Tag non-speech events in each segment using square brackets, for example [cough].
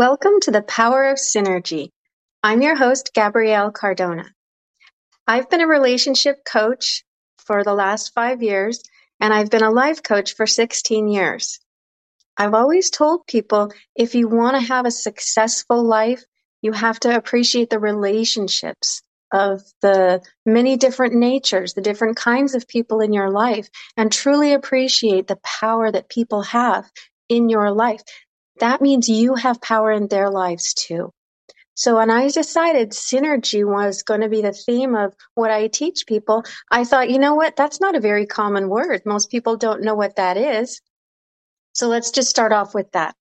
Welcome to the Power of Synergy. I'm your host, Gabrielle Cardona. I've been a relationship coach for the last five years, and I've been a life coach for 16 years. I've always told people if you want to have a successful life, you have to appreciate the relationships of the many different natures, the different kinds of people in your life, and truly appreciate the power that people have in your life. That means you have power in their lives too. So when I decided synergy was going to be the theme of what I teach people, I thought, you know what? That's not a very common word. Most people don't know what that is. So let's just start off with that.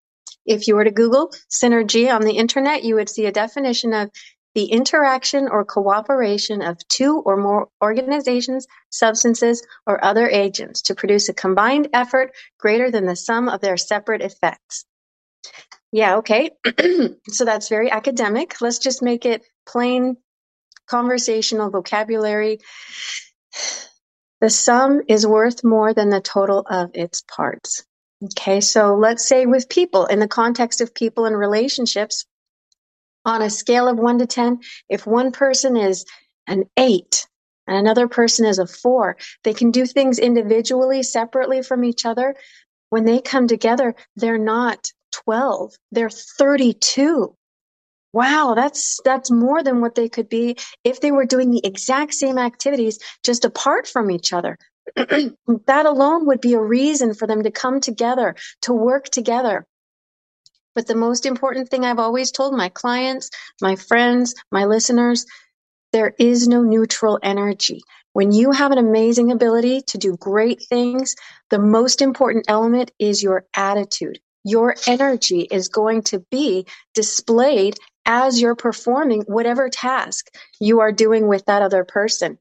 If you were to Google synergy on the internet, you would see a definition of the interaction or cooperation of two or more organizations, substances, or other agents to produce a combined effort greater than the sum of their separate effects. Yeah, okay. [clears throat] so that's very academic. Let's just make it plain conversational vocabulary. The sum is worth more than the total of its parts. Okay, so let's say with people, in the context of people and relationships, on a scale of one to 10, if one person is an eight and another person is a four, they can do things individually, separately from each other. When they come together, they're not 12, they're 32. Wow, that's that's more than what they could be if they were doing the exact same activities just apart from each other. [clears throat] that alone would be a reason for them to come together, to work together. But the most important thing I've always told my clients, my friends, my listeners, there is no neutral energy. When you have an amazing ability to do great things, the most important element is your attitude. Your energy is going to be displayed as you're performing whatever task you are doing with that other person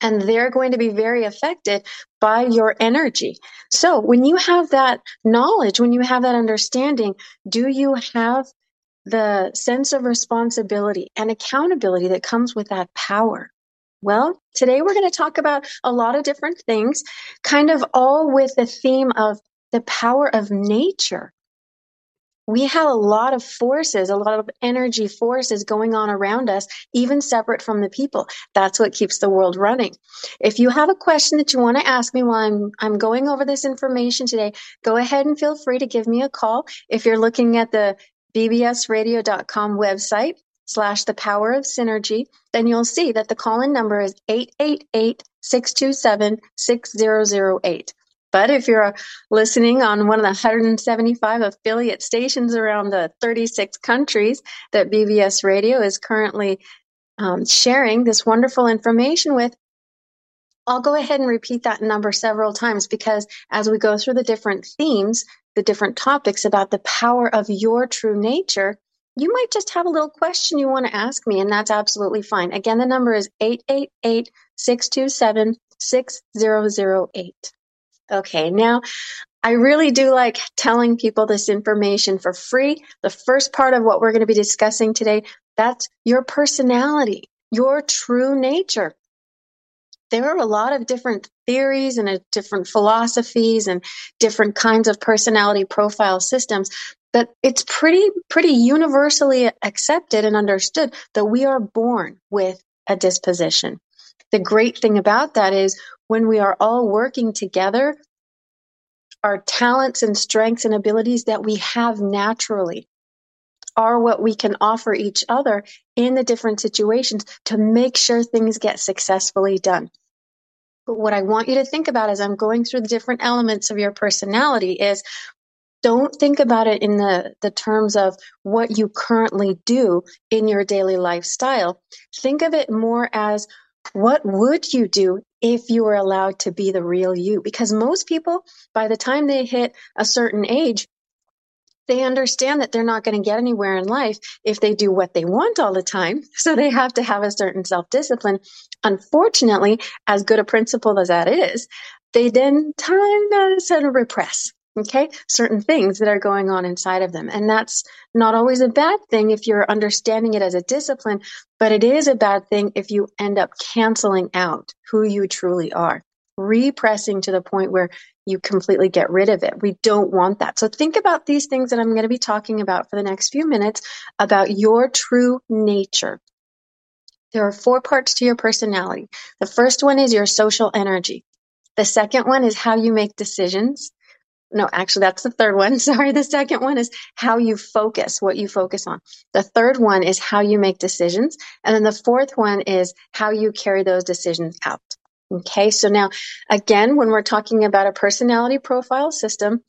and they're going to be very affected by your energy. So when you have that knowledge, when you have that understanding, do you have the sense of responsibility and accountability that comes with that power? Well, today we're going to talk about a lot of different things, kind of all with the theme of the power of nature we have a lot of forces, a lot of energy forces going on around us, even separate from the people. That's what keeps the world running. If you have a question that you want to ask me while I'm, I'm going over this information today, go ahead and feel free to give me a call. If you're looking at the bbsradio.com website slash the power of synergy, then you'll see that the call in number is 888 627 6008. But if you're listening on one of the 175 affiliate stations around the 36 countries that BBS Radio is currently um, sharing this wonderful information with, I'll go ahead and repeat that number several times because as we go through the different themes, the different topics about the power of your true nature, you might just have a little question you want to ask me, and that's absolutely fine. Again, the number is 888 627 6008. Okay, now I really do like telling people this information for free. The first part of what we're going to be discussing today, that's your personality, your true nature. There are a lot of different theories and different philosophies and different kinds of personality profile systems, but it's pretty pretty universally accepted and understood that we are born with a disposition. The great thing about that is when we are all working together, our talents and strengths and abilities that we have naturally are what we can offer each other in the different situations to make sure things get successfully done. But what I want you to think about as I'm going through the different elements of your personality is don't think about it in the, the terms of what you currently do in your daily lifestyle. Think of it more as what would you do if you were allowed to be the real you? Because most people, by the time they hit a certain age, they understand that they're not going to get anywhere in life if they do what they want all the time. [laughs] So they have to have a certain self discipline. Unfortunately, as good a principle as that is, they then tend to sort repress okay certain things that are going on inside of them and that's not always a bad thing if you're understanding it as a discipline but it is a bad thing if you end up canceling out who you truly are repressing to the point where you completely get rid of it. We don't want that. So think about these things that I'm going to be talking about for the next few minutes about your true nature. There are four parts to your personality. The first one is your social energy. The second one is how you make decisions. No, actually, that's the third one. [laughs] Sorry. The second one is how you focus, what you focus on. The third one is how you make decisions. And then the fourth one is how you carry those decisions out. Okay. So now, again, when we're talking about a personality profile system,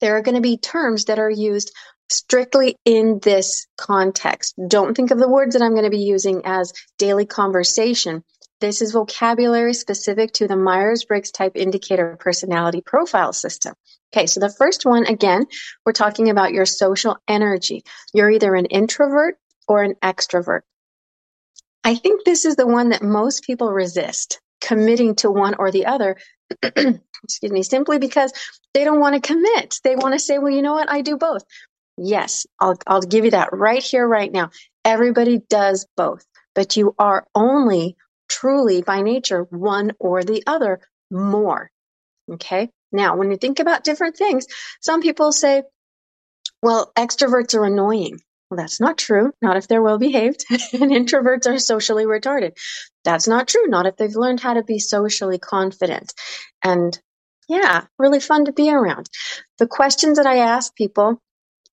there are going to be terms that are used strictly in this context. Don't think of the words that I'm going to be using as daily conversation. This is vocabulary specific to the Myers Briggs type indicator personality profile system. Okay, so the first one, again, we're talking about your social energy. You're either an introvert or an extrovert. I think this is the one that most people resist committing to one or the other. [clears throat] excuse me, simply because they don't want to commit. They want to say, well, you know what? I do both. Yes, I'll, I'll give you that right here, right now. Everybody does both, but you are only truly by nature one or the other more. Okay. Now, when you think about different things, some people say, well, extroverts are annoying. Well, that's not true. Not if they're well behaved. [laughs] and introverts are socially retarded. That's not true. Not if they've learned how to be socially confident. And yeah, really fun to be around. The questions that I ask people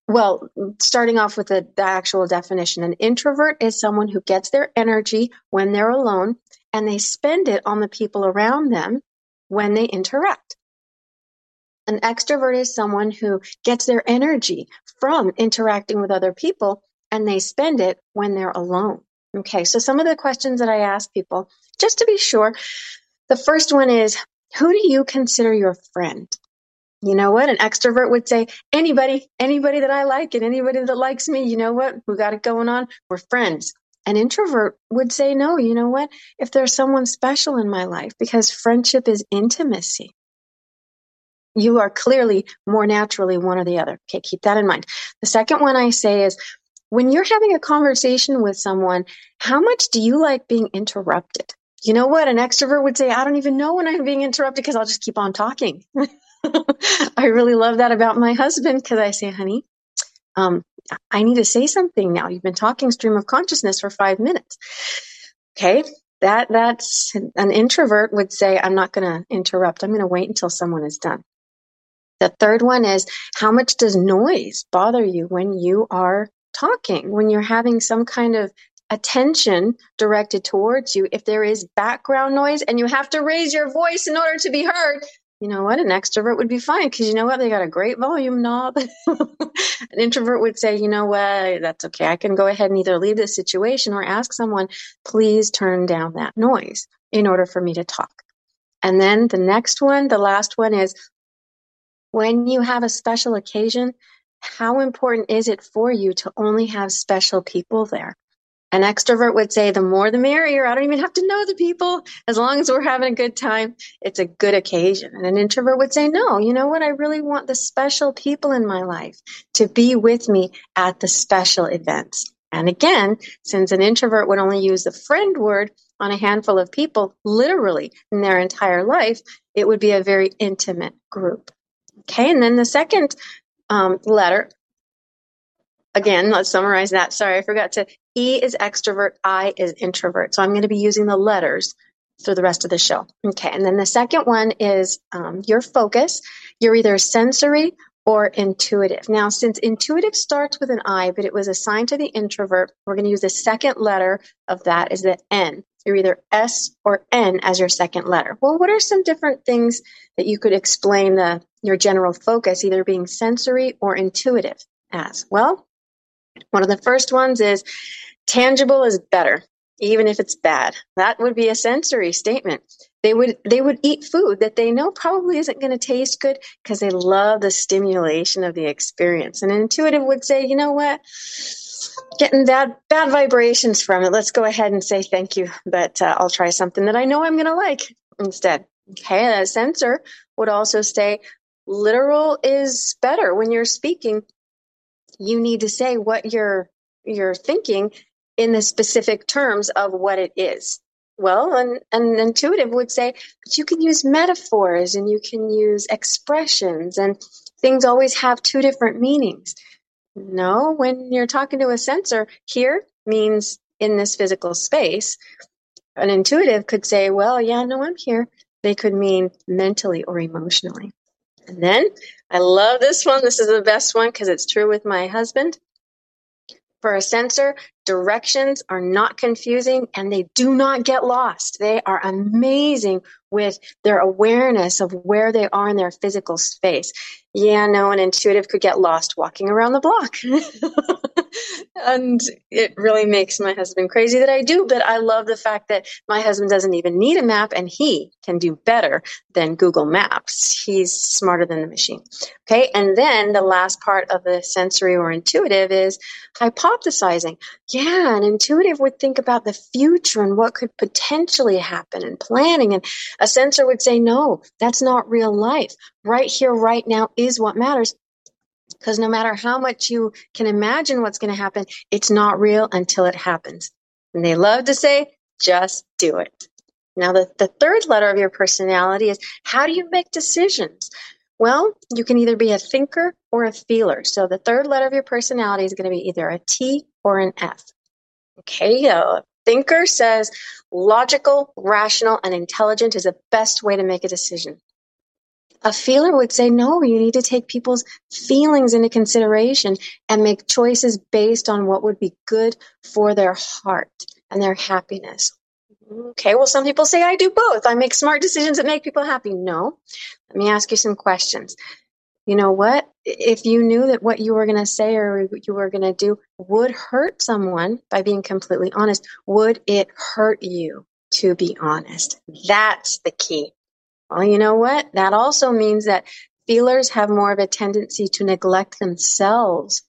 well, starting off with the, the, actual definition, an introvert is someone who gets their energy when they're alone and they spend it on the people around them when they interact. An extrovert is someone who gets their energy from interacting with other people and they spend it when they're alone. Okay, so some of the questions that I ask people, just to be sure, the first one is Who do you consider your friend? You know what? An extrovert would say, anybody, anybody that I like and anybody that likes me, you know what? We got it going on. We're friends. An introvert would say, no, you know what? If there's someone special in my life, because friendship is intimacy. You are clearly more naturally one or the other. Okay, keep that in mind. The second one I say is, when you're having a conversation with someone, how much do you like being interrupted? You know what? An extrovert would say, I don't even know when I'm being interrupted because I'll just keep on talking. [laughs] I really love that about my husband because I say, honey, um, I need to say something now. You've been talking stream of consciousness for five minutes. Okay. That, that's an introvert would say, I'm not going to interrupt. I'm going to wait until someone is done. The third one is how much does noise bother you when you are talking, when you're having some kind of attention directed towards you? If there is background noise and you have to raise your voice in order to be heard, you know what? An extrovert would be fine because you know what? They got a great volume knob. [laughs] An introvert would say, you know what? That's okay. I can go ahead and either leave this situation or ask someone, please turn down that noise in order for me to talk. And then the next one, the last one is when you have a special occasion, how important is it for you to only have special people there? An extrovert would say, the more the merrier. I don't even have to know the people. As long as we're having a good time, it's a good occasion. And an introvert would say, no, you know what? I really want the special people in my life to be with me at the special events. And again, since an introvert would only use the friend word on a handful of people, literally in their entire life, it would be a very intimate group. Okay. And then the second um, letter, again, let's summarize that. Sorry, I forgot to E is extrovert, I is introvert. So I'm going to be using the letters through the rest of the show. Okay, and then the second one is um, your focus. You're either sensory or intuitive. Now, since intuitive starts with an I, but it was assigned to the introvert, we're going to use the second letter of that is the N. You're either S or N as your second letter. Well, what are some different things that you could explain the your general focus, either being sensory or intuitive, as? Well, one of the first ones is Tangible is better, even if it's bad. That would be a sensory statement. They would they would eat food that they know probably isn't going to taste good because they love the stimulation of the experience. And an intuitive would say, you know what, getting bad bad vibrations from it. Let's go ahead and say thank you, but uh, I'll try something that I know I'm going to like instead. Okay, a sensor would also say literal is better when you're speaking. You need to say what you're you're thinking in the specific terms of what it is. Well, an, an intuitive would say, but you can use metaphors and you can use expressions, and things always have two different meanings. No, when you're talking to a sensor, here means in this physical space. An intuitive could say, well, yeah, no, I'm here. They could mean mentally or emotionally. And then I love this one. This is the best one because it's true with my husband. For a sensor, directions are not confusing and they do not get lost. They are amazing with their awareness of where they are in their physical space. Yeah, no, an intuitive could get lost walking around the block. [laughs] and it really makes my husband crazy that I do, but I love the fact that my husband doesn't even need a map and he can do better than Google Maps. He's smarter than the machine. Okay. And then the last part of the sensory or intuitive is hypothesizing. Yeah, an intuitive would think about the future and what could potentially happen and planning. And a sensor would say, no, that's not real life. Right here, right now is what matters. Because no matter how much you can imagine what's going to happen, it's not real until it happens. And they love to say, just do it. Now, the, the third letter of your personality is how do you make decisions? Well, you can either be a thinker or a feeler. So the third letter of your personality is going to be either a T or an F. Okay, a thinker says logical, rational, and intelligent is the best way to make a decision. A feeler would say, no, you need to take people's feelings into consideration and make choices based on what would be good for their heart and their happiness. Okay, well, some people say I do both. I make smart decisions that make people happy. No. Let me ask you some questions. You know what? If you knew that what you were going to say or you were going to do would hurt someone by being completely honest, would it hurt you to be honest? That's the key. Well, you know what? That also means that feelers have more of a tendency to neglect themselves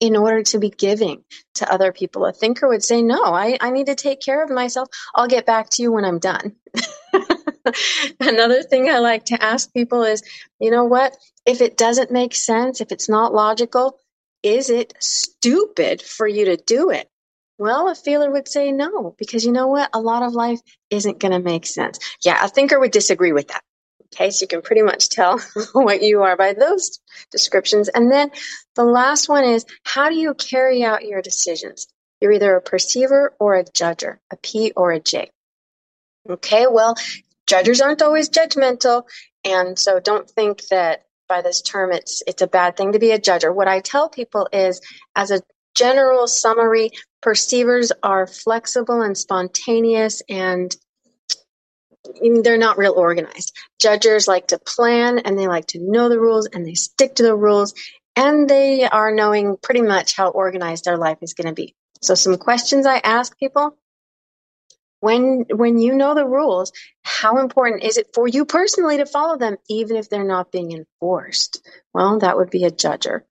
in order to be giving to other people. A thinker would say, No, I, I need to take care of myself. I'll get back to you when I'm done. [laughs] [laughs] Another thing I like to ask people is, you know what? If it doesn't make sense, if it's not logical, is it stupid for you to do it? Well, a feeler would say no, because you know what? A lot of life isn't going to make sense. Yeah, a thinker would disagree with that. Okay, so you can pretty much tell [laughs] what you are by those descriptions. And then the last one is how do you carry out your decisions? You're either a perceiver or a judger, a P or a J. Okay, well, judges aren't always judgmental, and so don't think that by this term it's it's a bad thing to be a judger. What I tell people is as a general summary, perceivers are flexible and spontaneous and they're not real organized. Judges like to plan and they like to know the rules and they stick to the rules and they are knowing pretty much how organized their life is going to be. So some questions I ask people when when you know the rules, how important is it for you personally to follow them even if they're not being enforced? Well, that would be a judger.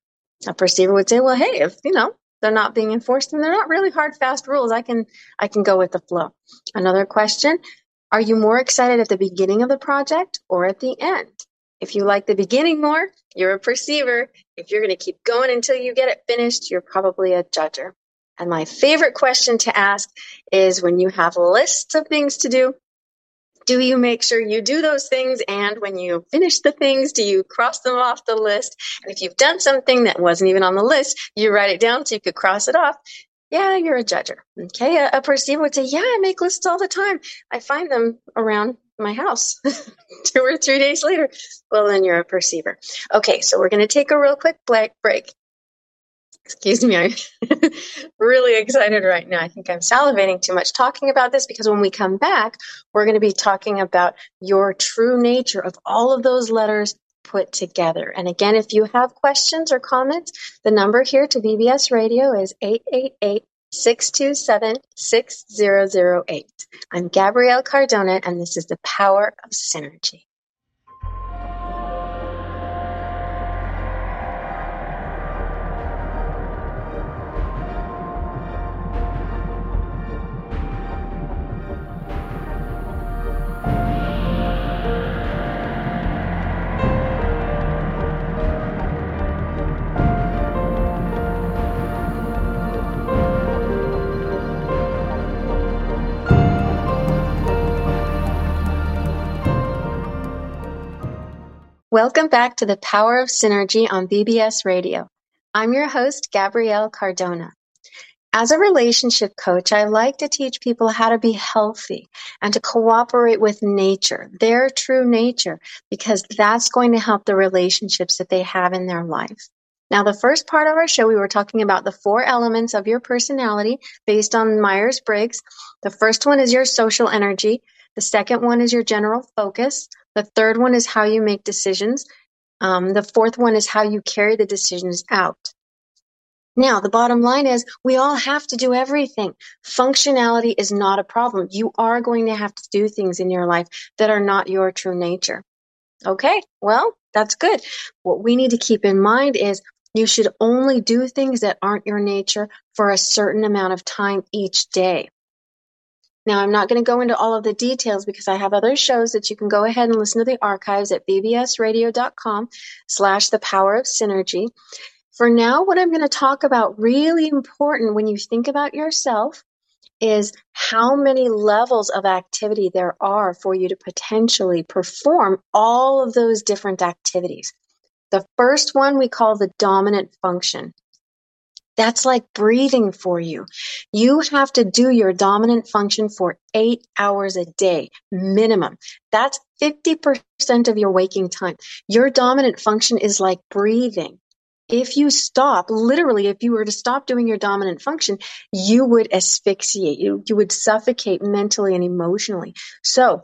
A perceiver would say, "Well, hey, if, you know, they're not being enforced and they're not really hard fast rules. I can i can go with the flow. Another question are you more excited at the beginning of the project or at the end? If you like the beginning more you're a perceiver. If you're going to keep going until you get it finished you're probably a judger and my favorite question to ask is when you have lists of things to do do you make sure you do those things? And when you finish the things, do you cross them off the list? And if you've done something that wasn't even on the list, you write it down so you could cross it off. Yeah, you're a judger. Okay. A, a perceiver would say, Yeah, I make lists all the time. I find them around my house [laughs] two or three days later. Well, then you're a perceiver. Okay. So we're going to take a real quick break. Excuse me, I'm [laughs] really excited right now. I think I'm salivating too much talking about this because when we come back, we're going to be talking about your true nature of all of those letters put together. And again, if you have questions or comments, the number here to BBS Radio is 888 627 6008. I'm Gabrielle Cardona, and this is the power of synergy. Welcome back to the Power of Synergy on BBS Radio. I'm your host, Gabrielle Cardona. As a relationship coach, I like to teach people how to be healthy and to cooperate with nature, their true nature, because that's going to help the relationships that they have in their life. Now, the first part of our show, we were talking about the four elements of your personality based on Myers Briggs. The first one is your social energy. The second one is your general focus. The third one is how you make decisions. Um, the fourth one is how you carry the decisions out. Now, the bottom line is we all have to do everything. Functionality is not a problem. You are going to have to do things in your life that are not your true nature. Okay, well, that's good. What we need to keep in mind is you should only do things that aren't your nature for a certain amount of time each day. Now, I'm not going to go into all of the details because I have other shows that you can go ahead and listen to the archives at bbsradio.com slash the power of synergy. For now, what I'm going to talk about really important when you think about yourself is how many levels of activity there are for you to potentially perform all of those different activities. The first one we call the dominant function. That's like breathing for you. You have to do your dominant function for eight hours a day, minimum. That's 50% of your waking time. Your dominant function is like breathing. If you stop, literally, if you were to stop doing your dominant function, you would asphyxiate. You, you would suffocate mentally and emotionally. So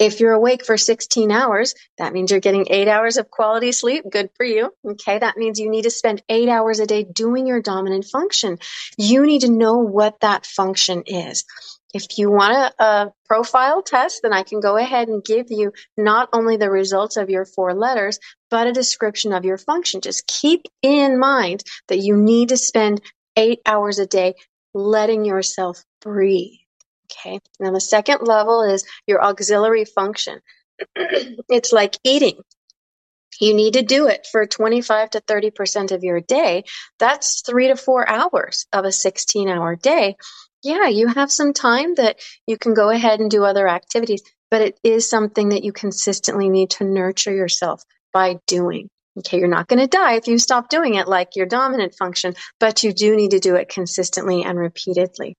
if you're awake for 16 hours, that means you're getting eight hours of quality sleep. Good for you. Okay. That means you need to spend eight hours a day doing your dominant function. You need to know what that function is. If you want a, a, profile test, then I can go ahead and give you not only the results of your four letters, but a description of your function. Just keep in mind that you need to spend eight hours a day letting yourself breathe. Okay. Now the second level is your auxiliary function. [clears throat] it's like eating. You need to do it for 25 to 30% of your day. That's three to four hours of a 16 hour day. Yeah, you have some time that you can go ahead and do other activities, but it is something that you consistently need to nurture yourself by doing. Okay, you're not going to die if you stop doing it like your dominant function, but you do need to do it consistently and repeatedly.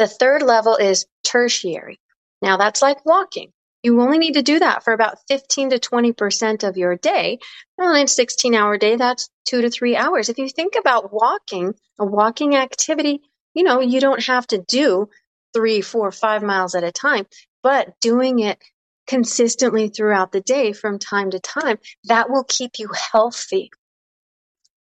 The third level is tertiary. Now that's like walking. You only need to do that for about 15 to 20% of your day. Well, in a 16 hour day, that's two to three hours. If you think about walking, a walking activity, you know, you don't have to do three, four, five miles at a time, but doing it consistently throughout the day from time to time, that will keep you healthy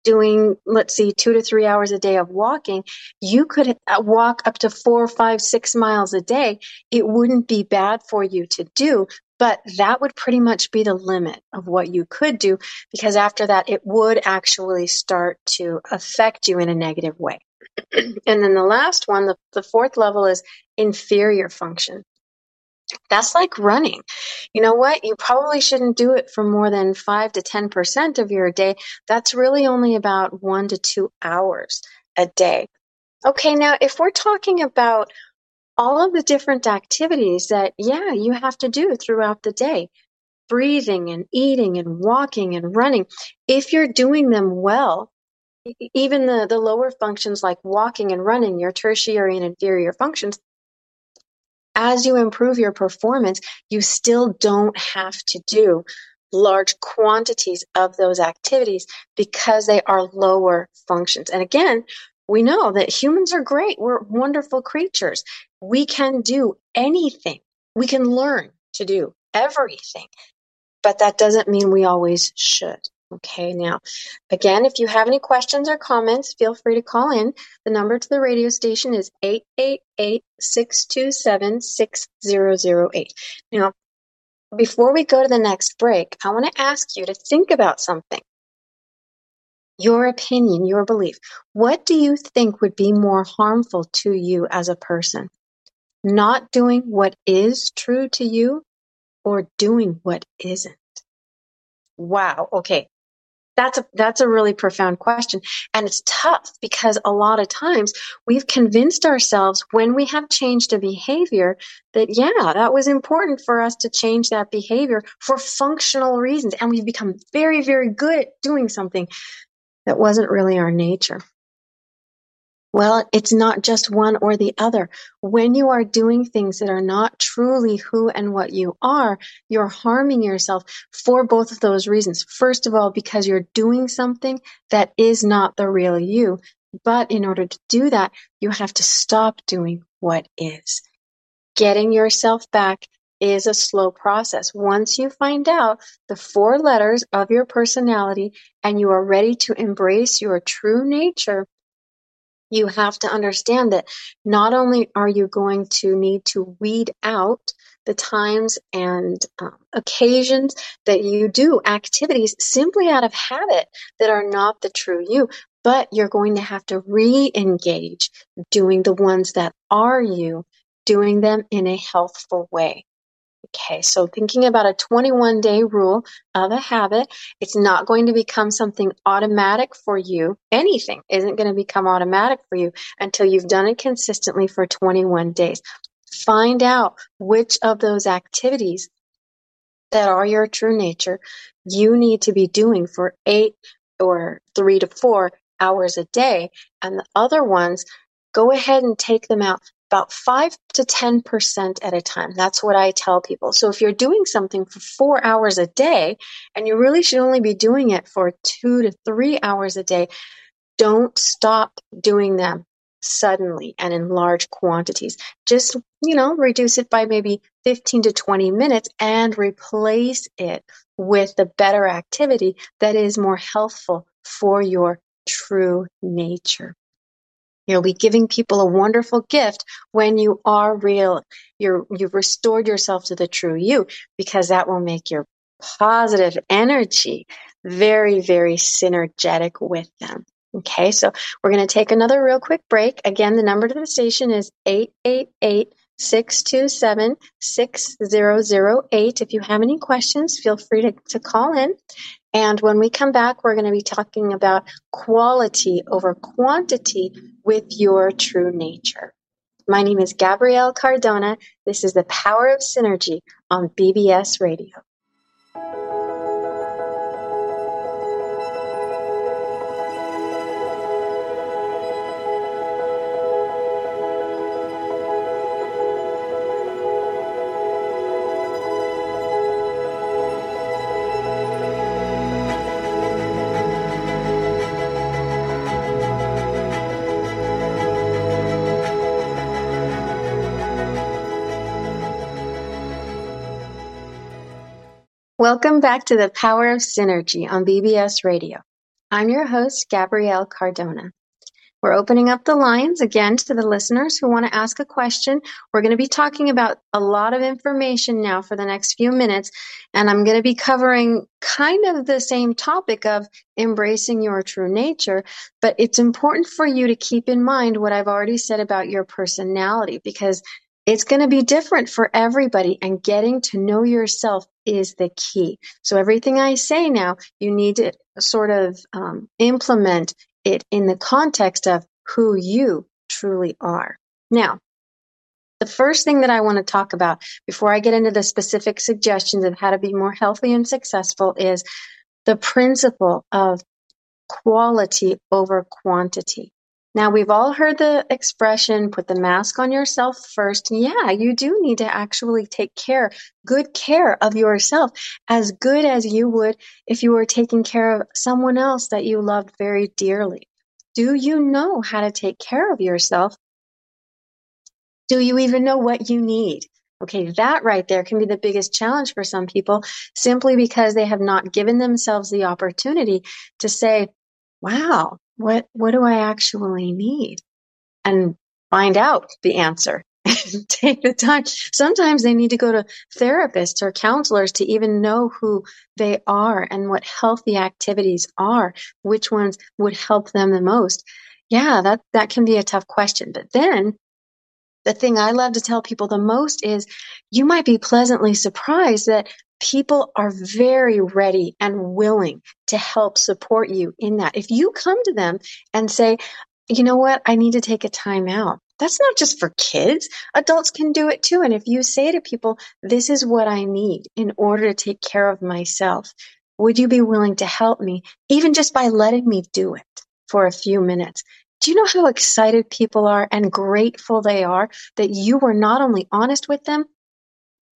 doing, let's see, two to three hours a day of walking, you could uh, walk up to four, five, six miles a day. It wouldn't be bad for you to do, but that would pretty much be the limit of what you could do because after that, it would actually start to affect you in a negative way. [clears throat] and then the last one, the, the fourth level is inferior function. That's like running. You know what? You probably shouldn't do it for more than 5 to 10% of your day. That's really only about 1 to 2 hours a day. Okay, now if we're talking about all of the different activities that, yeah, you have to do throughout the day breathing and eating and walking and running if you're doing them well, even the, the lower functions like walking and running, your tertiary and inferior functions, as you improve your performance, you still don't have to do large quantities of those activities because they are lower functions. And again, we know that humans are great. We're wonderful creatures. We can do anything. We can learn to do everything. But that doesn't mean we always should. Okay, now, again, if you have any questions or comments, feel free to call in. The number to the radio station is 888 627 6008. Now, before we go to the next break, I want to ask you to think about something. Your opinion, your belief. What do you think would be more harmful to you as a person? Not doing what is true to you or doing what isn't? Wow. Okay. That's a that's a really profound question. And it's tough because a lot of times we've convinced ourselves when we have changed a behavior that yeah that was important for us to change that behavior for functional reasons. And we've become very very good at doing something that wasn't really our nature well, it's not just one or the other. When you are doing things that are not truly who and what you are, you're harming yourself for both of those reasons. First of all, because you're doing something that is not the real you. But in order to do that, you have to stop doing what is. Getting yourself back is a slow process. Once you find out the four letters of your personality and you are ready to embrace your true nature, you have to understand that not only are you going to need to weed out the times and um, occasions that you do activities simply out of habit that are not the true you, but you're going to have to re engage doing the ones that are you, doing them in a healthful way. Okay, so thinking about a 21 day rule of a habit, it's not going to become something automatic for you. Anything isn't going to become automatic for you until you've done it consistently for 21 days. Find out which of those activities that are your true nature you need to be doing for eight or three to four hours a day. And the other ones, go ahead and take them out about 5 to 10% at a time. That's what I tell people. So if you're doing something for four hours a day and you really should only be doing it for two to three hours a day, don't stop doing them suddenly and in large quantities. Just, you know, reduce it by maybe 15 to 20 minutes and replace it with the better activity that is more healthful for your true nature. You'll be giving people a wonderful gift when you are real. You're, you've restored yourself to the true you because that will make your positive energy very, very synergetic with them. Okay, so we're going to take another real quick break. Again, the number to the station is 888 627 6008. If you have any questions, feel free to, to call in. And when we come back, we're going to be talking about quality over quantity with your true nature. My name is Gabrielle Cardona. This is the Power of Synergy on BBS Radio. Welcome back to the Power of Synergy on BBS Radio. I'm your host, Gabrielle Cardona. We're opening up the lines again to the listeners who want to ask a question. We're going to be talking about a lot of information now for the next few minutes, and I'm going to be covering kind of the same topic of embracing your true nature. But it's important for you to keep in mind what I've already said about your personality because it's going to be different for everybody, and getting to know yourself is the key. So, everything I say now, you need to sort of um, implement it in the context of who you truly are. Now, the first thing that I want to talk about before I get into the specific suggestions of how to be more healthy and successful is the principle of quality over quantity. Now, we've all heard the expression, put the mask on yourself first. Yeah, you do need to actually take care, good care of yourself, as good as you would if you were taking care of someone else that you loved very dearly. Do you know how to take care of yourself? Do you even know what you need? Okay, that right there can be the biggest challenge for some people simply because they have not given themselves the opportunity to say, wow, what what do I actually need? And find out the answer. [laughs] Take the time. Sometimes they need to go to therapists or counselors to even know who they are and what healthy activities are, which ones would help them the most. Yeah, that, that can be a tough question. But then the thing I love to tell people the most is you might be pleasantly surprised that people are very ready and willing to help support you in that. If you come to them and say, you know what, I need to take a time out. That's not just for kids. Adults can do it too. And if you say to people, this is what I need in order to take care of myself, would you be willing to help me even just by letting me do it for a few minutes? Do you know how excited people are and grateful they are that you were not only honest with them,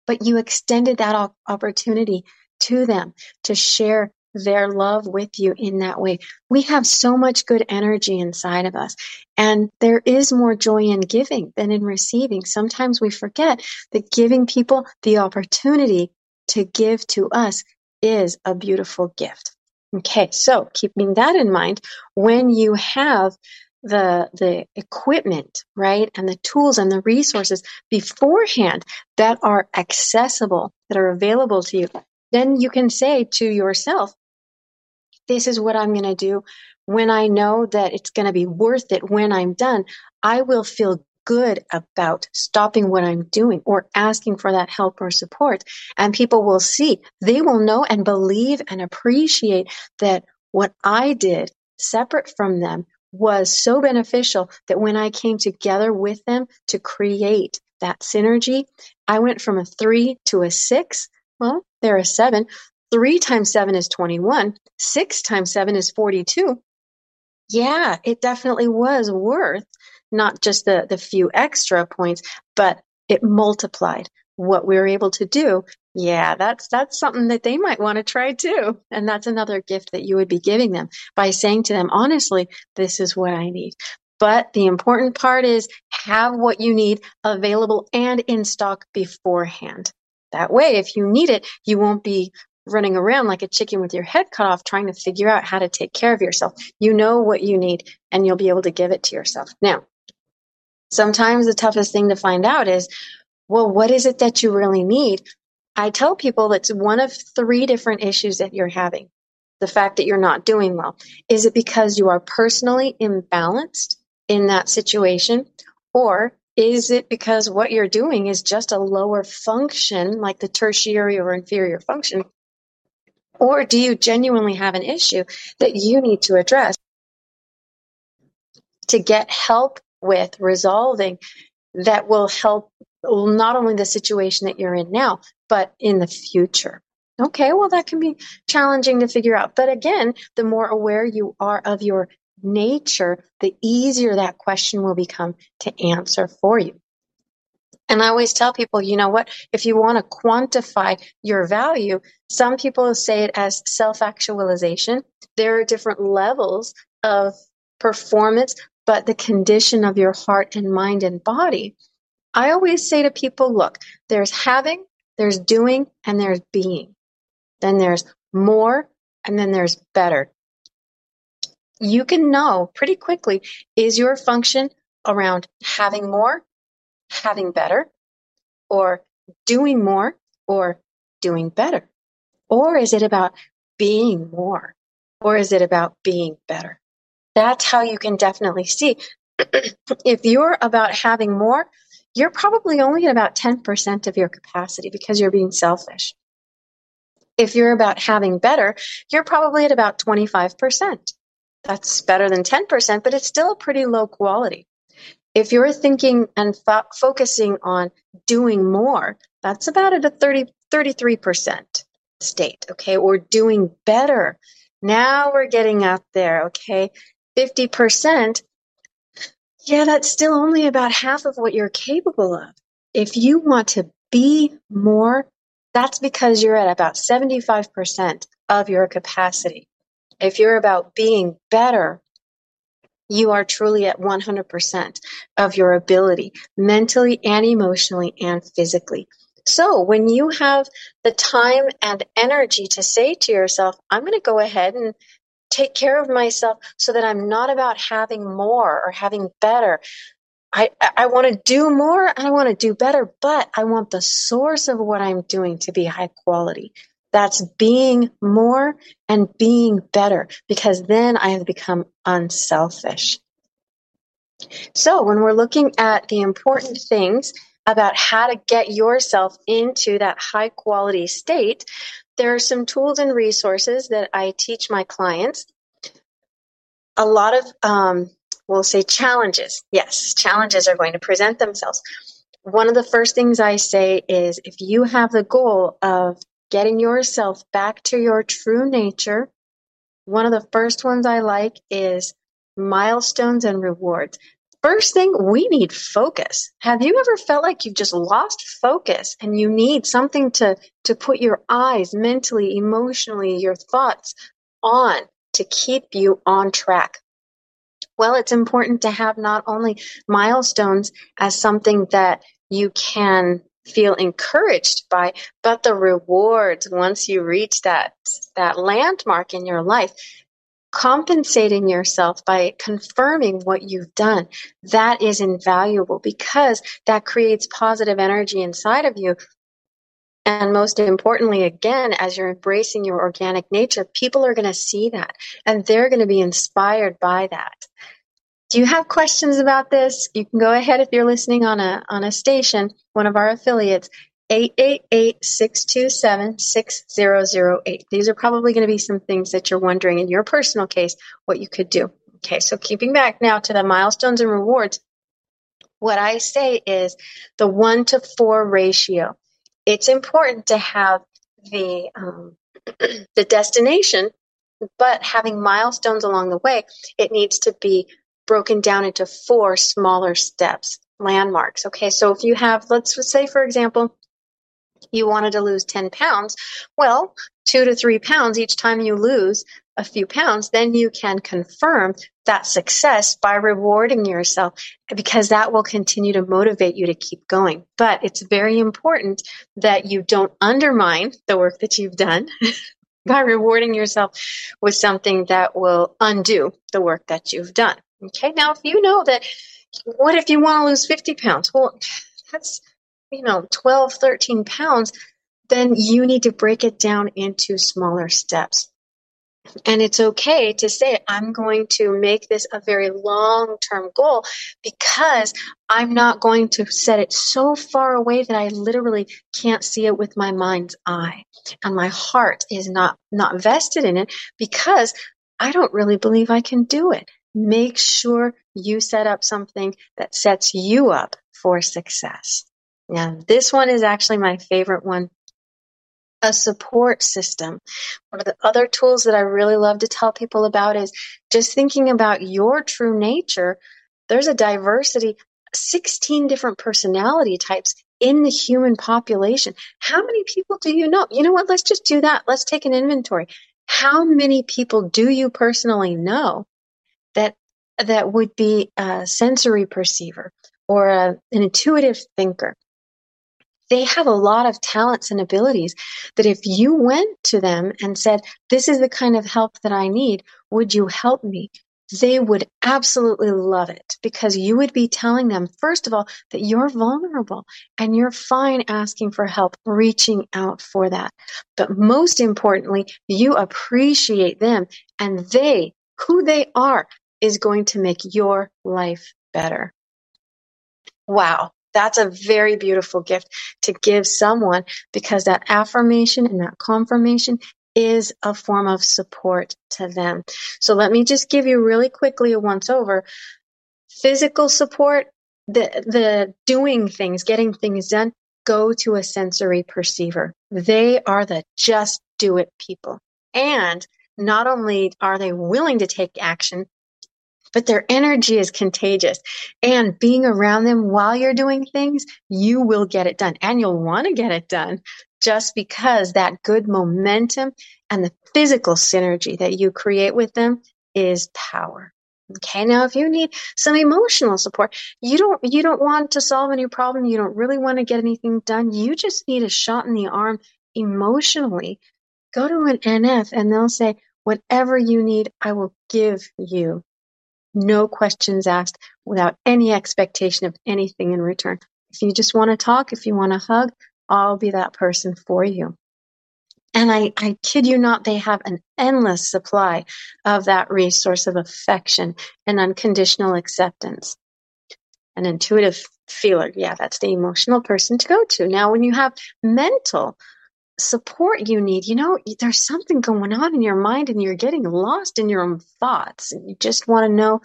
but you extended that opportunity to them to share their love with you in that way. We have so much good energy inside of us, and there is more joy in giving than in receiving. Sometimes we forget that giving people the opportunity to give to us is a beautiful gift. Okay, so keeping that in mind, when you have the the equipment right and the tools and the resources beforehand that are accessible that are available to you then you can say to yourself this is what i'm going to do. When i know that it's going to be worth it when i'm done i will feel good about stopping what i'm doing or asking for that help or support. And people will see they will know and believe and appreciate that what i did separate from them was so beneficial that when I came together with them to create that synergy, I went from a three to a six. Well, they're a seven. Three times seven is 21. Six times seven is 42. Yeah, it definitely was worth not just the, the few extra points, but it multiplied what we were able to do yeah, that's that's something that they might want to try too. And that's another gift that you would be giving them by saying to them, honestly, this is what I need. But the important part is have what you need available and in stock beforehand. That way, if you need it, you won't be running around like a chicken with your head cut off trying to figure out how to take care of yourself. You know what you need and you'll be able to give it to yourself. Now, sometimes the toughest thing to find out is, well, what is it that you really need? I tell people it's one of three different issues that you're having. The fact that you're not doing well. Is it because you are personally imbalanced in that situation? Or is it because what you're doing is just a lower function, like the tertiary or inferior function? Or do you genuinely have an issue that you need to address to get help with resolving that will help not only the situation that you're in now, but in the future. Okay, well, that can be challenging to figure out. But again, the more aware you are of your nature, the easier that question will become to answer for you. And I always tell people, you know what? If you want to quantify your value, some people say it as self actualization. There are different levels of performance, but the condition of your heart and mind and body. I always say to people, look, there's having, there's doing and there's being. Then there's more and then there's better. You can know pretty quickly is your function around having more, having better, or doing more, or doing better? Or is it about being more? Or is it about being better? That's how you can definitely see. [clears throat] if you're about having more, you're probably only at about 10% of your capacity because you're being selfish. If you're about having better, you're probably at about 25%. That's better than 10%, but it's still a pretty low quality. If you're thinking and fo- focusing on doing more, that's about at a 30, 33% state, okay? Or doing better. Now we're getting up there, okay? 50%, yeah, that's still only about half of what you're capable of. If you want to be more, that's because you're at about 75% of your capacity. If you're about being better, you are truly at 100% of your ability, mentally and emotionally and physically. So when you have the time and energy to say to yourself, I'm going to go ahead and take care of myself so that I'm not about having more or having better. I, I want to do more and I want to do better, but I want the source of what I'm doing to be high quality. That's being more and being better because then I have become unselfish. So when we're looking at the important things about how to get yourself into that high quality state, there are some tools and resources that I teach my clients. A lot of, um, we'll say challenges. Yes, challenges are going to present themselves. One of the first things I say is if you have the goal of getting yourself back to your true nature, one of the first ones I like is milestones and rewards. First thing, we need focus. Have you ever felt like you've just lost focus and you need something to, to put your eyes mentally, emotionally, your thoughts on to keep you on track? Well, it's important to have not only milestones as something that you can feel encouraged by, but the rewards once you reach that, that landmark in your life compensating yourself by confirming what you've done. That is invaluable because that creates positive energy inside of you. And most importantly again as you're embracing your organic nature people are going to see that and they're going to be inspired by that. Do you have questions about this? You can go ahead if you're listening on a on a station one of our affiliates 888-627-6008. These are probably going to be some things that you're wondering in your personal case what you could do. Okay, so keeping back now to the milestones and rewards, what I say is the one to four ratio. It's important to have the um, [clears throat] the destination, but having milestones along the way, it needs to be broken down into four smaller steps, landmarks. Okay, so if you have, let's say, for example, you wanted to lose 10 pounds, well, two to three pounds each time you lose a few pounds, then you can confirm that success by rewarding yourself because that will continue to motivate you to keep going. But it's very important that you don't undermine the work that you've done [laughs] by rewarding yourself with something that will undo the work that you've done. Okay. Now, if you know that, what if you want to lose 50 pounds? Well, that's you know, 12, 13 pounds, then you need to break it down into smaller steps. And it's okay to say, I'm going to make this a very long term goal because I'm not going to set it so far away that I literally can't see it with my mind's eye. And my heart is not, not vested in it because I don't really believe I can do it. Make sure you set up something that sets you up for success. Now, this one is actually my favorite one. A support system. One of the other tools that I really love to tell people about is just thinking about your true nature. There's a diversity, 16 different personality types in the human population. How many people do you know? You know what? Let's just do that. Let's take an inventory. How many people do you personally know that that would be a sensory perceiver or a, an intuitive thinker they have a lot of talents and abilities that if you went to them and said, This is the kind of help that I need, would you help me? They would absolutely love it because you would be telling them, first of all, that you're vulnerable and you're fine asking for help, reaching out for that. But most importantly, you appreciate them and they, who they are, is going to make your life better. Wow. That's a very beautiful gift to give someone because that affirmation and that confirmation is a form of support to them. So let me just give you really quickly a once over. Physical support, the, the doing things, getting things done, go to a sensory perceiver. They are the just do it people. And not only are they willing to take action, but their energy is contagious. And being around them while you're doing things, you will get it done and you'll want to get it done just because that good momentum and the physical synergy that you create with them is power. Okay. Now, if you need some emotional support, you don't, you don't want to solve any problem. You don't really want to get anything done. You just need a shot in the arm emotionally. Go to an NF and they'll say, whatever you need, I will give you no questions asked, without any expectation of anything in return. If you just want to talk, if you want to hug, I'll be that person for you. And I, I kid you not, they have an endless supply of that resource of affection and unconditional acceptance. An intuitive feeler, yeah, that's the emotional person to go to. Now, when you have mental support you need, you know, there's something going on in your mind and you're getting lost in your own thoughts and you just want to know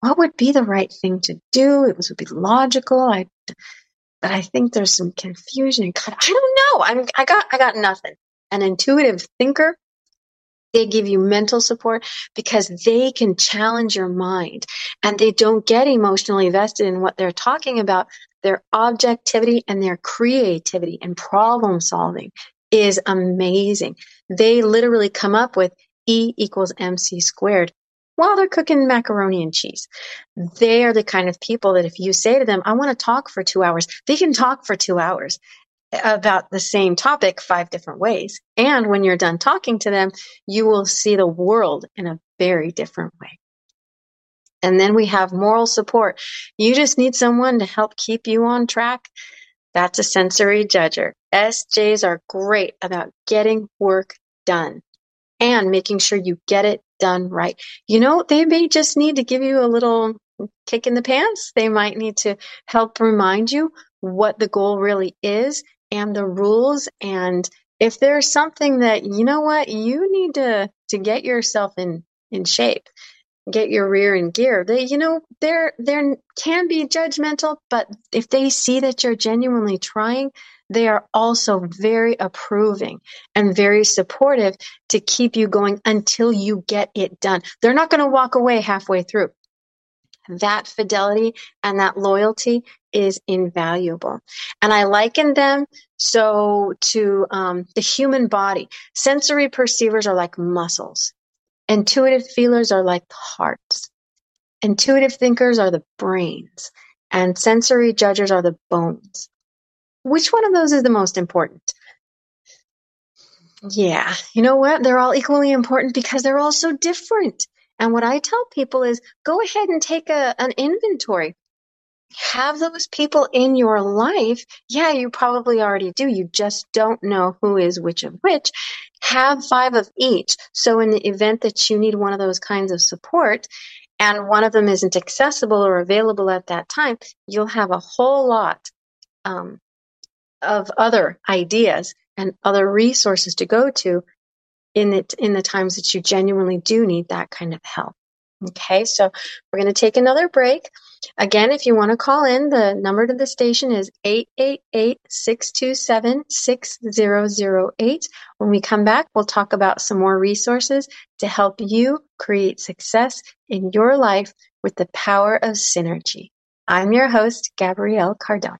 what would be the right thing to do. It would be logical. I, but I think there's some confusion. God, I don't know. I'm, I got, I got nothing. An intuitive thinker they give you mental support because they can challenge your mind and they don't get emotionally vested in what they're talking about. Their objectivity and their creativity and problem solving is amazing. They literally come up with E equals MC squared while they're cooking macaroni and cheese. They are the kind of people that if you say to them, I want to talk for two hours, they can talk for two hours about the same topic five different ways. And when you're done talking to them, you will see the world in a very different way. And then we have moral support. You just need someone to help keep you on track. That's a sensory judger. SJs are great about getting work done and making sure you get it done right. You know, they may just need to give you a little kick in the pants. They might need to help remind you what the goal really is and the rules and if there's something that you know what you need to to get yourself in in shape get your rear in gear they you know they're there can be judgmental but if they see that you're genuinely trying they are also very approving and very supportive to keep you going until you get it done they're not going to walk away halfway through that fidelity and that loyalty is invaluable. And I liken them so to um, the human body. Sensory perceivers are like muscles. Intuitive feelers are like hearts. Intuitive thinkers are the brains. And sensory judges are the bones. Which one of those is the most important? Yeah, you know what? They're all equally important because they're all so different. And what I tell people is go ahead and take a, an inventory. Have those people in your life. Yeah, you probably already do. You just don't know who is which of which. Have five of each. So in the event that you need one of those kinds of support, and one of them isn't accessible or available at that time, you'll have a whole lot um, of other ideas and other resources to go to in it in the times that you genuinely do need that kind of help. Okay, so we're going to take another break. Again, if you want to call in, the number to the station is 888-627-6008. When we come back, we'll talk about some more resources to help you create success in your life with the power of synergy. I'm your host, Gabrielle Cardona.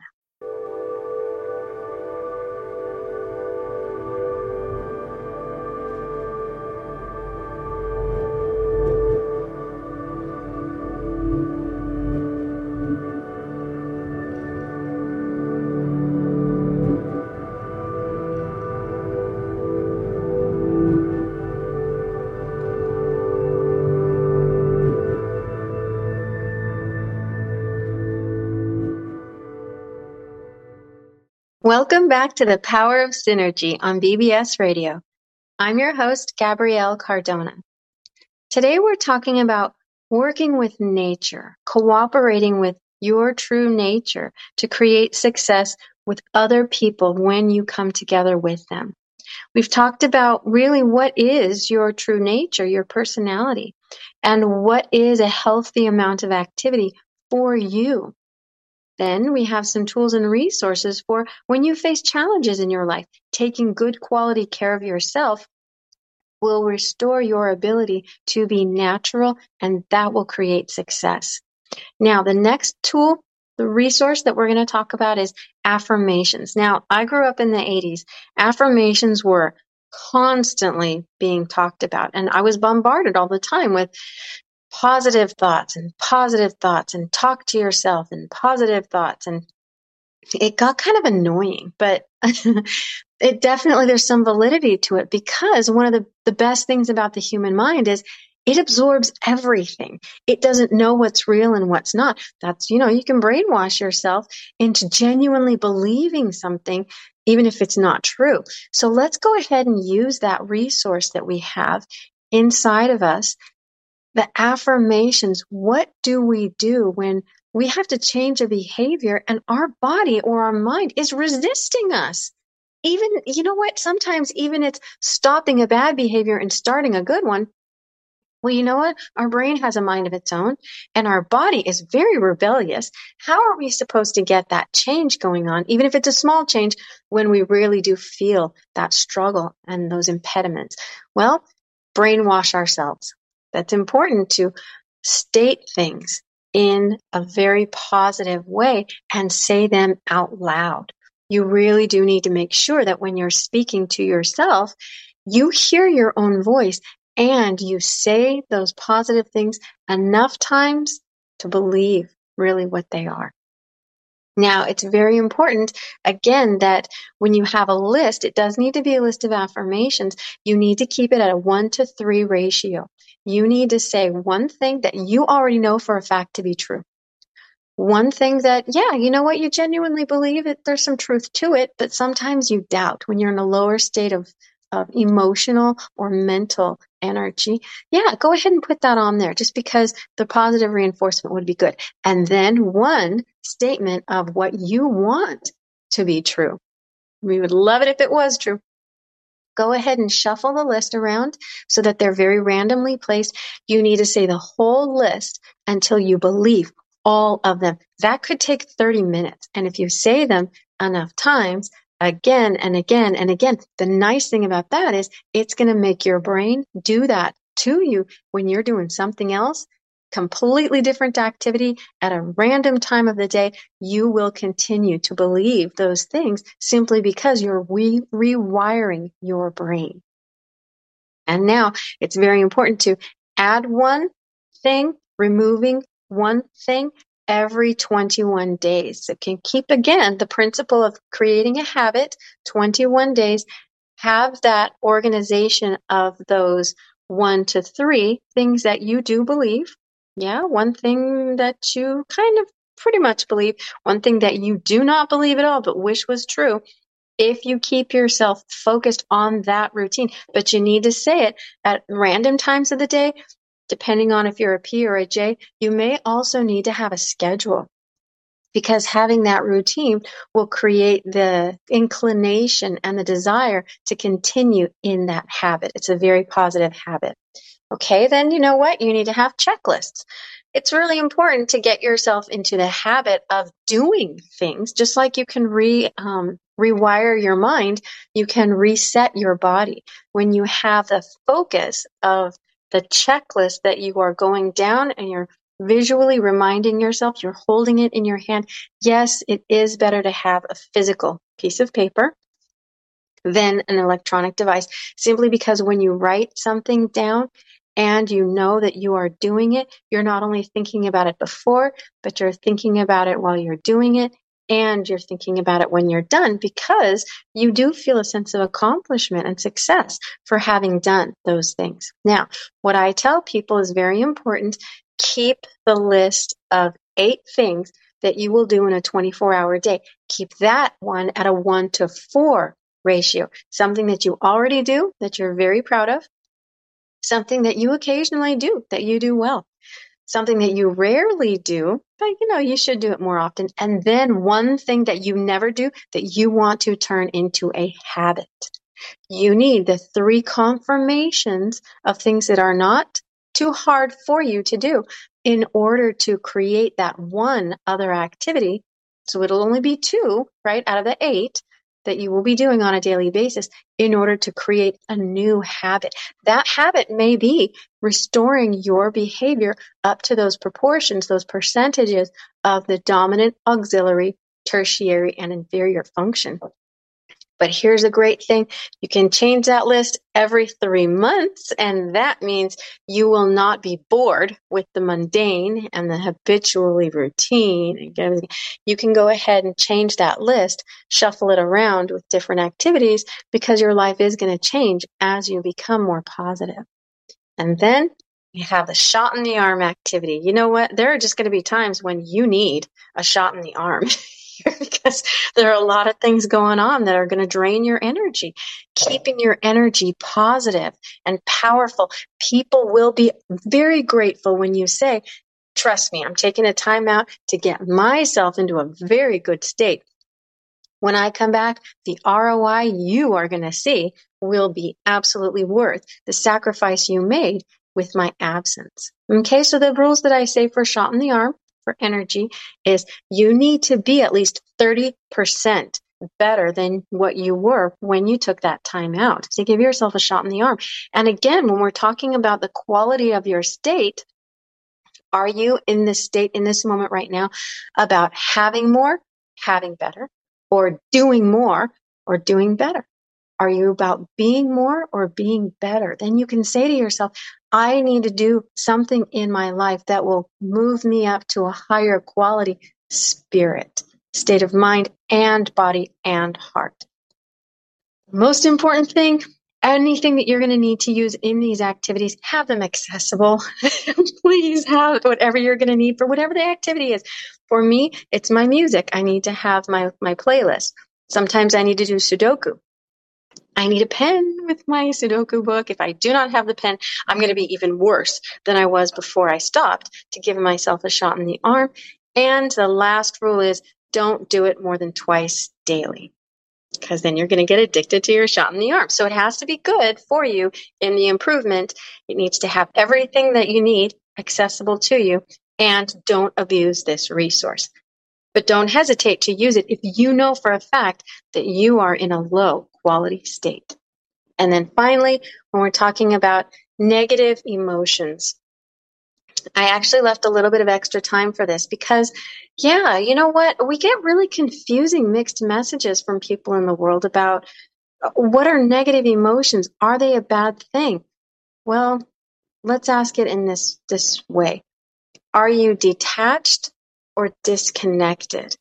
Welcome back to the Power of Synergy on BBS Radio. I'm your host, Gabrielle Cardona. Today we're talking about working with nature, cooperating with your true nature to create success with other people when you come together with them. We've talked about really what is your true nature, your personality, and what is a healthy amount of activity for you then we have some tools and resources for when you face challenges in your life. Taking good quality care of yourself will restore your ability to be natural and that will create success. Now, the next tool, the resource that we're going to talk about is affirmations. Now, I grew up in the 80s. Affirmations were constantly being talked about and I was bombarded all the time with positive thoughts and positive thoughts and talk to yourself and positive thoughts. And it got kind of annoying but [laughs] it definitely there's some validity to it because one of the, the best things about the human mind is it absorbs everything. It doesn't know what's real and what's not. That's you know you can brainwash yourself into genuinely believing something even if it's not true. So let's go ahead and use that resource that we have inside of us the affirmations, what do we do when we have to change a behavior and our body or our mind is resisting us. Even, you know what? Sometimes even it's stopping a bad behavior and starting a good one. Well, you know what? Our brain has a mind of its own and our body is very rebellious. How are we supposed to get that change going on, even if it's a small change, when we really do feel that struggle and those impediments? Well, brainwash ourselves. That's important to state things in a very positive way and say them out loud. You really do need to make sure that when you're speaking to yourself, you hear your own voice and you say those positive things enough times to believe really what they are. Now, it's very important, again, that when you have a list, it does need to be a list of affirmations. You need to keep it at a one to three ratio. You need to say one thing that you already know for a fact to be true. One thing that, yeah, you know what, you genuinely believe it, there's some truth to it, but sometimes you doubt when you're in a lower state of, of emotional or mental energy. Yeah, go ahead and put that on there just because the positive reinforcement would be good. And then one statement of what you want to be true. We would love it if it was true. Go ahead and shuffle the list around so that they're very randomly placed. You need to say the whole list until you believe all of them. That could take 30 minutes. And if you say them enough times, again and again and again. The nice thing about that is it's going to make your brain do that to you when you're doing something else, completely different activity at a random time of the day. You will continue to believe those things simply because you're re- rewiring your brain. And now it's very important to add one thing, removing one thing, every 21 days. It can keep again the principle of creating a habit, 21 days, have that organization of those one to three things that you do believe. Yeah, one thing that you kind of pretty much believe, one thing that you do not believe at all but wish was true. If you keep yourself focused on that routine, but you need to say it at random times of the day, depending on if you're a P or a J, you may also need to have a schedule because having that routine will create the inclination and the desire to continue in that habit. It's a very positive habit. Okay, then you know what? You need to have checklists. It's really important to get yourself into the habit of doing things, just like you can re um, rewire your mind. You can reset your body when you have the focus of the checklist that you are going down and you're visually reminding yourself, you're holding it in your hand. Yes, it is better to have a physical piece of paper than an electronic device simply because when you write something down, and you know that you are doing it, you're not only thinking about it before, but you're thinking about it while you're doing it and you're thinking about it when you're done because you do feel a sense of accomplishment and success for having done those things. Now, what I tell people is very important. Keep the list of eight things that you will do in a 24 hour day. Keep that one at a one to four ratio, something that you already do that you're very proud of, something that you occasionally do that you do well something that you rarely do, but you know, you should do it more often. And then one thing that you never do that you want to turn into a habit. You need the three confirmations of things that are not too hard for you to do in order to create that one other activity. So it'll only be two, right, out of the eight that you will be doing on a daily basis in order to create a new habit. That habit may be restoring your behavior up to those proportions, those percentages of the dominant, auxiliary, tertiary, and inferior function. But here's a great thing. You can change that list every three months, and that means you will not be bored with the mundane and the habitually routine. You can go ahead and change that list, shuffle it around with different activities because your life is going to change as you become more positive. And then you have the shot in the arm activity. You know what? There are just going to be times when you need a shot in the arm. [laughs] [laughs] because there are a lot of things going on that are going to drain your energy. Keeping your energy positive and powerful. People will be very grateful when you say, Trust me, I'm taking a time out to get myself into a very good state. When I come back, the ROI you are going to see will be absolutely worth the sacrifice you made with my absence. Okay, so the rules that I say for shot in the arm for energy is you need to be at least 30% better than what you were when you took that time out. So give yourself a shot in the arm. And again, when we're talking about the quality of your state, are you in this state in this moment right now about having more, having better, or doing more or doing better? Are you about being more or being better? Then you can say to yourself, I need to do something in my life that will move me up to a higher quality spirit, state of mind and body and heart. Most important thing, anything that you're going to need to use in these activities, have them accessible. [laughs] Please have whatever you're going to need for whatever the activity is. For me, it's my music. I need to have my, my playlist. Sometimes I need to do Sudoku. I need a pen with my Sudoku book. If I do not have the pen, I'm going to be even worse than I was before I stopped to give myself a shot in the arm. And the last rule is don't do it more than twice daily because then you're going to get addicted to your shot in the arm. So it has to be good for you in the improvement. It needs to have everything that you need accessible to you and don't abuse this resource. But don't hesitate to use it if you know for a fact that you are in a low quality state. And then finally, when we're talking about negative emotions, I actually left a little bit of extra time for this because, yeah, you know what? We get really confusing mixed messages from people in the world about uh, what are negative emotions? Are they a bad thing? Well, let's ask it in this, this way. Are you detached or disconnected?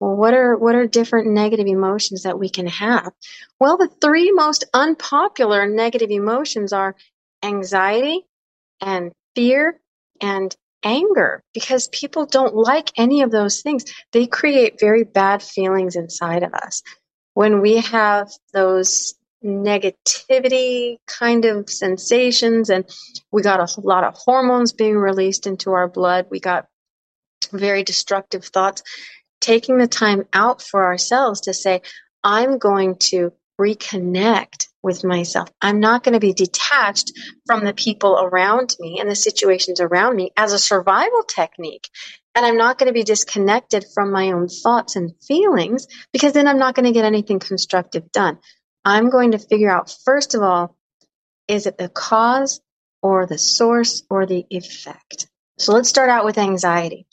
Well, what are what are different negative emotions that we can have? Well, the three most unpopular negative emotions are anxiety and fear and anger because people don't like any of those things. They create very bad feelings inside of us. When we have those negativity kind of sensations and we got a lot of hormones being released into our blood, we got very destructive thoughts, taking the time out for ourselves to say, I'm going to reconnect with myself. I'm not going to be detached from the people around me and the situations around me as a survival technique. And I'm not going to be disconnected from my own thoughts and feelings because then I'm not going to get anything constructive done. I'm going to figure out, first of all, is it the cause or the source or the effect? So let's start out with anxiety.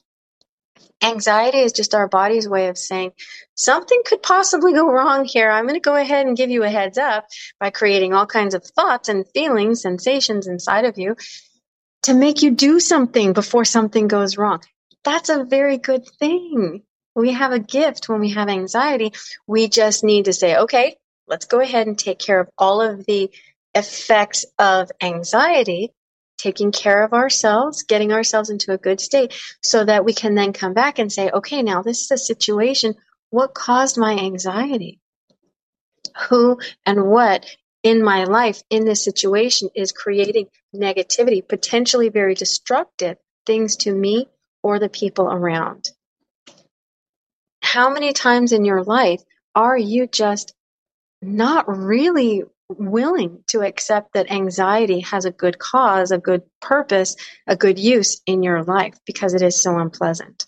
Anxiety is just our body's way of saying something could possibly go wrong here. I'm going to go ahead and give you a heads up by creating all kinds of thoughts and feelings, sensations inside of you to make you do something before something goes wrong. That's a very good thing. We have a gift when we have anxiety. We just need to say, okay, let's go ahead and take care of all of the effects of anxiety taking care of ourselves, getting ourselves into a good state so that we can then come back and say, okay, now this is a situation. What caused my anxiety? Who and what in my life in this situation is creating negativity, potentially very destructive things to me or the people around? How many times in your life are you just not really willing to accept that anxiety has a good cause, a good purpose, a good use in your life because it is so unpleasant.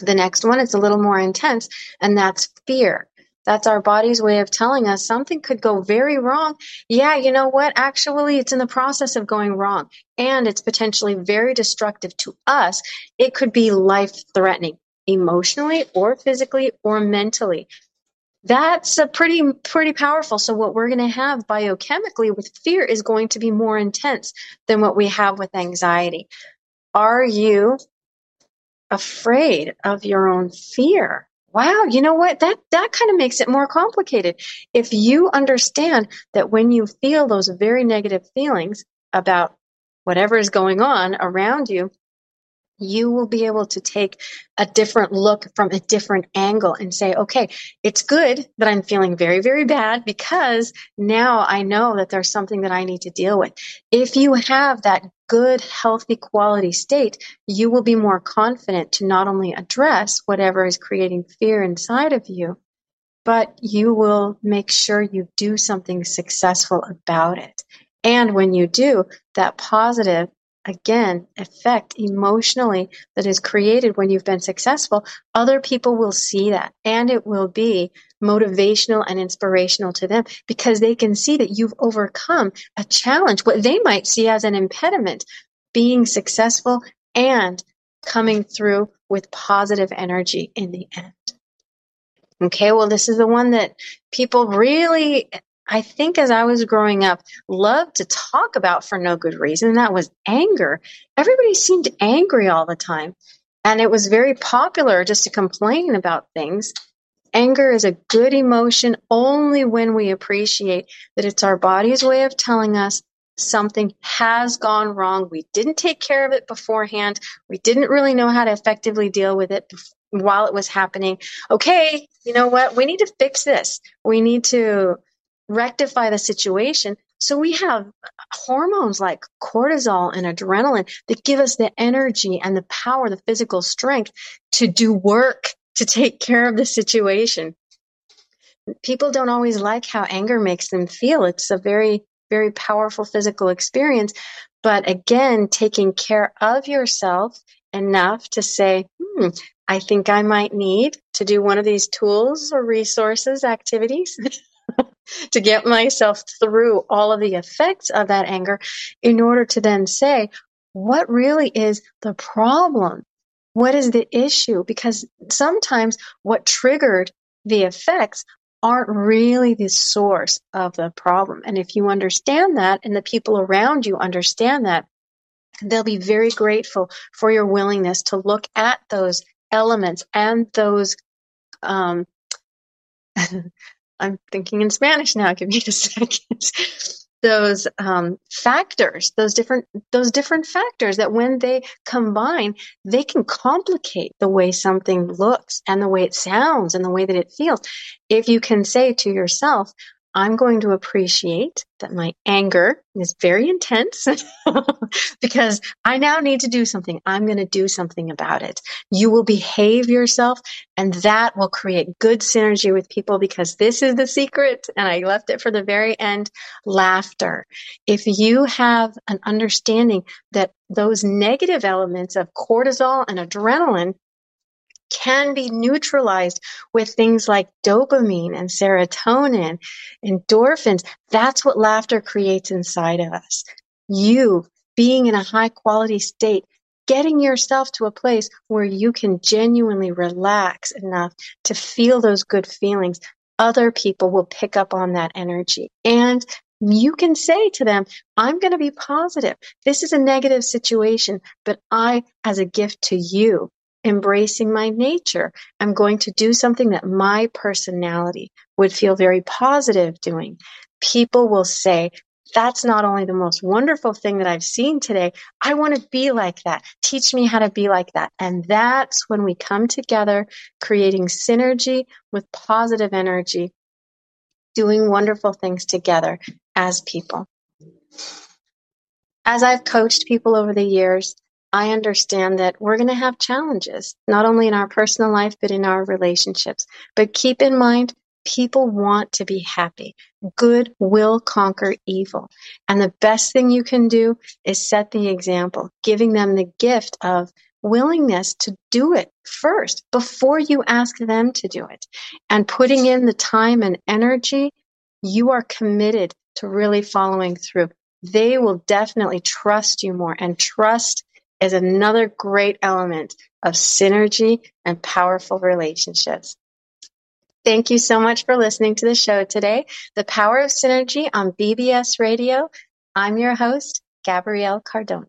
The next one is a little more intense, and that's fear. That's our body's way of telling us something could go very wrong. Yeah, you know what? Actually, it's in the process of going wrong, and it's potentially very destructive to us. It could be life threatening emotionally or physically or mentally that's a pretty pretty powerful. So what we're going to have biochemically with fear is going to be more intense than what we have with anxiety. Are you afraid of your own fear? Wow you know what? That that kind of makes it more complicated. If you understand that when you feel those very negative feelings about whatever is going on around you you will be able to take a different look from a different angle and say, okay, it's good that I'm feeling very, very bad because now I know that there's something that I need to deal with. If you have that good, healthy quality state, you will be more confident to not only address whatever is creating fear inside of you, but you will make sure you do something successful about it. And when you do, that positive again, effect emotionally that is created when you've been successful, other people will see that and it will be motivational and inspirational to them because they can see that you've overcome a challenge, what they might see as an impediment, being successful and coming through with positive energy in the end. Okay, well, this is the one that people really I think as I was growing up, loved to talk about for no good reason. And that was anger. Everybody seemed angry all the time. And it was very popular just to complain about things. Anger is a good emotion only when we appreciate that it's our body's way of telling us something has gone wrong. We didn't take care of it beforehand. We didn't really know how to effectively deal with it while it was happening. Okay, you know what? We need to fix this. We need to rectify the situation. So we have hormones like cortisol and adrenaline that give us the energy and the power, the physical strength to do work to take care of the situation. People don't always like how anger makes them feel. It's a very, very powerful physical experience. But again, taking care of yourself enough to say, hmm, I think I might need to do one of these tools or resources, activities. [laughs] to get myself through all of the effects of that anger in order to then say, what really is the problem? What is the issue? Because sometimes what triggered the effects aren't really the source of the problem. And if you understand that and the people around you understand that, they'll be very grateful for your willingness to look at those elements and those um, [laughs] I'm thinking in Spanish now. Give me a [laughs] second. those um, factors, those different those different factors that when they combine, they can complicate the way something looks and the way it sounds and the way that it feels. If you can say to yourself, I'm going to appreciate that my anger is very intense [laughs] because I now need to do something. I'm going to do something about it. You will behave yourself and that will create good synergy with people because this is the secret. And I left it for the very end laughter. If you have an understanding that those negative elements of cortisol and adrenaline can be neutralized with things like dopamine and serotonin, endorphins. That's what laughter creates inside of us. You being in a high quality state, getting yourself to a place where you can genuinely relax enough to feel those good feelings. Other people will pick up on that energy and you can say to them, I'm going to be positive. This is a negative situation, but I, as a gift to you, embracing my nature. I'm going to do something that my personality would feel very positive doing. People will say, that's not only the most wonderful thing that I've seen today, I want to be like that. Teach me how to be like that. And that's when we come together, creating synergy with positive energy, doing wonderful things together as people. As I've coached people over the years, I understand that we're going to have challenges, not only in our personal life, but in our relationships. But keep in mind, people want to be happy. Good will conquer evil. And the best thing you can do is set the example, giving them the gift of willingness to do it first before you ask them to do it. And putting in the time and energy, you are committed to really following through. They will definitely trust you more and trust is another great element of synergy and powerful relationships. Thank you so much for listening to the show today, The Power of Synergy on BBS Radio. I'm your host, Gabrielle Cardona.